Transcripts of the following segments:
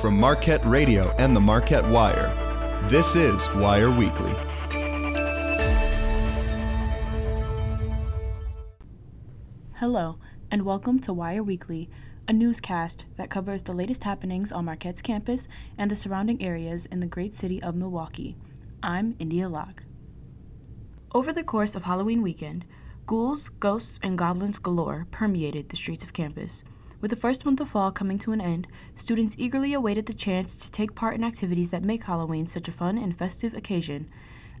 From Marquette Radio and the Marquette Wire, this is Wire Weekly. Hello, and welcome to Wire Weekly, a newscast that covers the latest happenings on Marquette's campus and the surrounding areas in the great city of Milwaukee. I'm India Locke. Over the course of Halloween weekend, ghouls, ghosts, and goblins galore permeated the streets of campus. With the first month of fall coming to an end, students eagerly awaited the chance to take part in activities that make Halloween such a fun and festive occasion.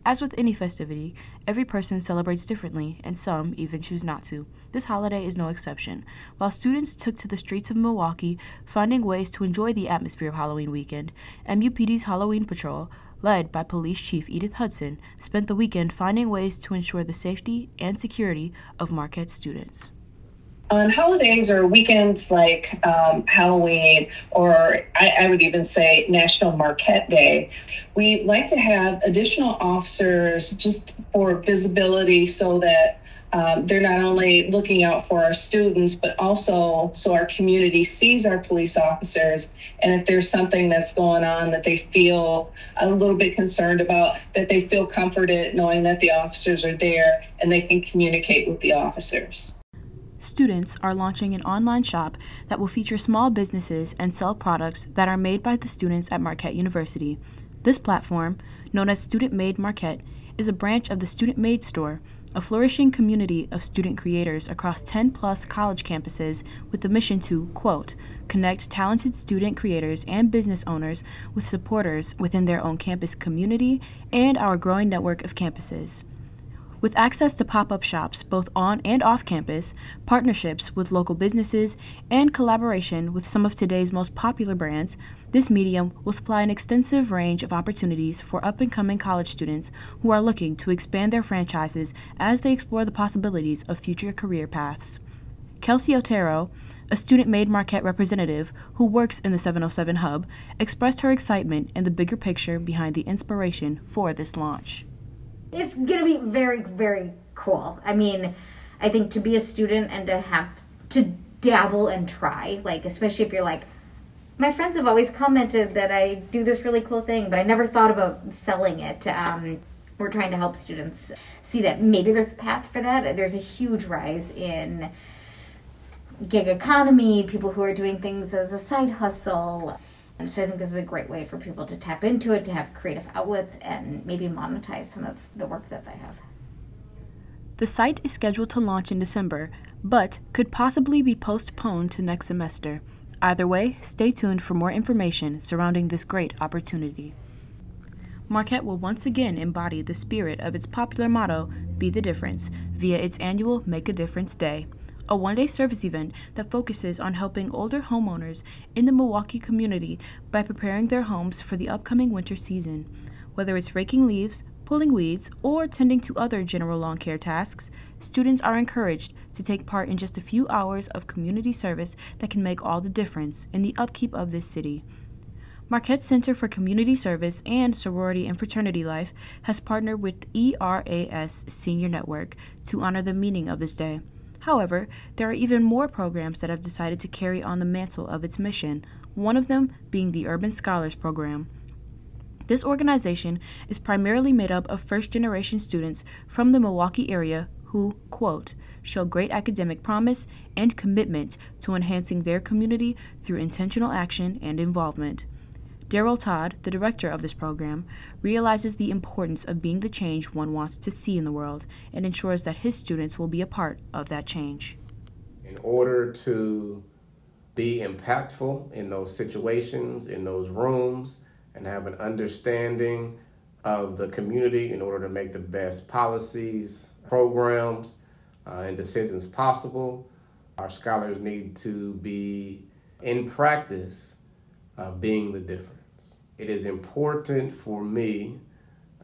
As with any festivity, every person celebrates differently, and some even choose not to. This holiday is no exception. While students took to the streets of Milwaukee, finding ways to enjoy the atmosphere of Halloween weekend, MUPD's Halloween Patrol, led by Police Chief Edith Hudson, spent the weekend finding ways to ensure the safety and security of Marquette students on holidays or weekends like um, Halloween, or I, I, would even say National Marquette Day, we like to have additional officers just for visibility so that um, they're not only looking out for our students, but also so our community sees our police officers. And if there's something that's going on that they feel a little bit concerned about, that they feel comforted knowing that the officers are there and they can communicate with the officers students are launching an online shop that will feature small businesses and sell products that are made by the students at Marquette University. This platform, known as Student Made Marquette, is a branch of the Student Made Store, a flourishing community of student creators across 10 plus college campuses with the mission to, quote, connect talented student creators and business owners with supporters within their own campus community and our growing network of campuses. With access to pop up shops both on and off campus, partnerships with local businesses, and collaboration with some of today's most popular brands, this medium will supply an extensive range of opportunities for up and coming college students who are looking to expand their franchises as they explore the possibilities of future career paths. Kelsey Otero, a student made Marquette representative who works in the 707 Hub, expressed her excitement and the bigger picture behind the inspiration for this launch it's gonna be very very cool. I mean, I think to be a student and to have to dabble and try, like especially if you're like my friends have always commented that I do this really cool thing, but I never thought about selling it. Um, we're trying to help students see that maybe there's a path for that. There's a huge rise in gig economy, people who are doing things as a side hustle. And so I think this is a great way for people to tap into it, to have creative outlets, and maybe monetize some of the work that they have. The site is scheduled to launch in December, but could possibly be postponed to next semester. Either way, stay tuned for more information surrounding this great opportunity. Marquette will once again embody the spirit of its popular motto, Be the Difference, via its annual Make a Difference Day a one day service event that focuses on helping older homeowners in the Milwaukee community by preparing their homes for the upcoming winter season. Whether it's raking leaves, pulling weeds, or tending to other general lawn care tasks, students are encouraged to take part in just a few hours of community service that can make all the difference in the upkeep of this city. Marquette Center for Community Service and Sorority and Fraternity Life has partnered with ERAS Senior Network to honor the meaning of this day. However, there are even more programs that have decided to carry on the mantle of its mission, one of them being the Urban Scholars Program. This organization is primarily made up of first generation students from the Milwaukee area who, quote, show great academic promise and commitment to enhancing their community through intentional action and involvement. Daryl Todd, the director of this program, realizes the importance of being the change one wants to see in the world and ensures that his students will be a part of that change. In order to be impactful in those situations, in those rooms, and have an understanding of the community in order to make the best policies, programs, uh, and decisions possible, our scholars need to be in practice of being the difference. It is important for me,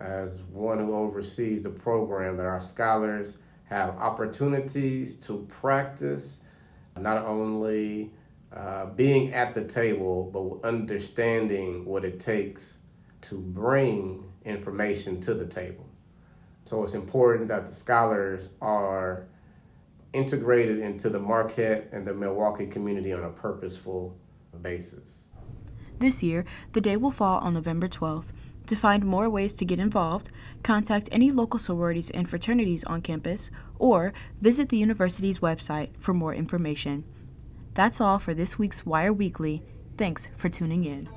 as one who oversees the program, that our scholars have opportunities to practice not only uh, being at the table, but understanding what it takes to bring information to the table. So it's important that the scholars are integrated into the Marquette and the Milwaukee community on a purposeful basis. This year, the day will fall on November 12th. To find more ways to get involved, contact any local sororities and fraternities on campus or visit the university's website for more information. That's all for this week's Wire Weekly. Thanks for tuning in.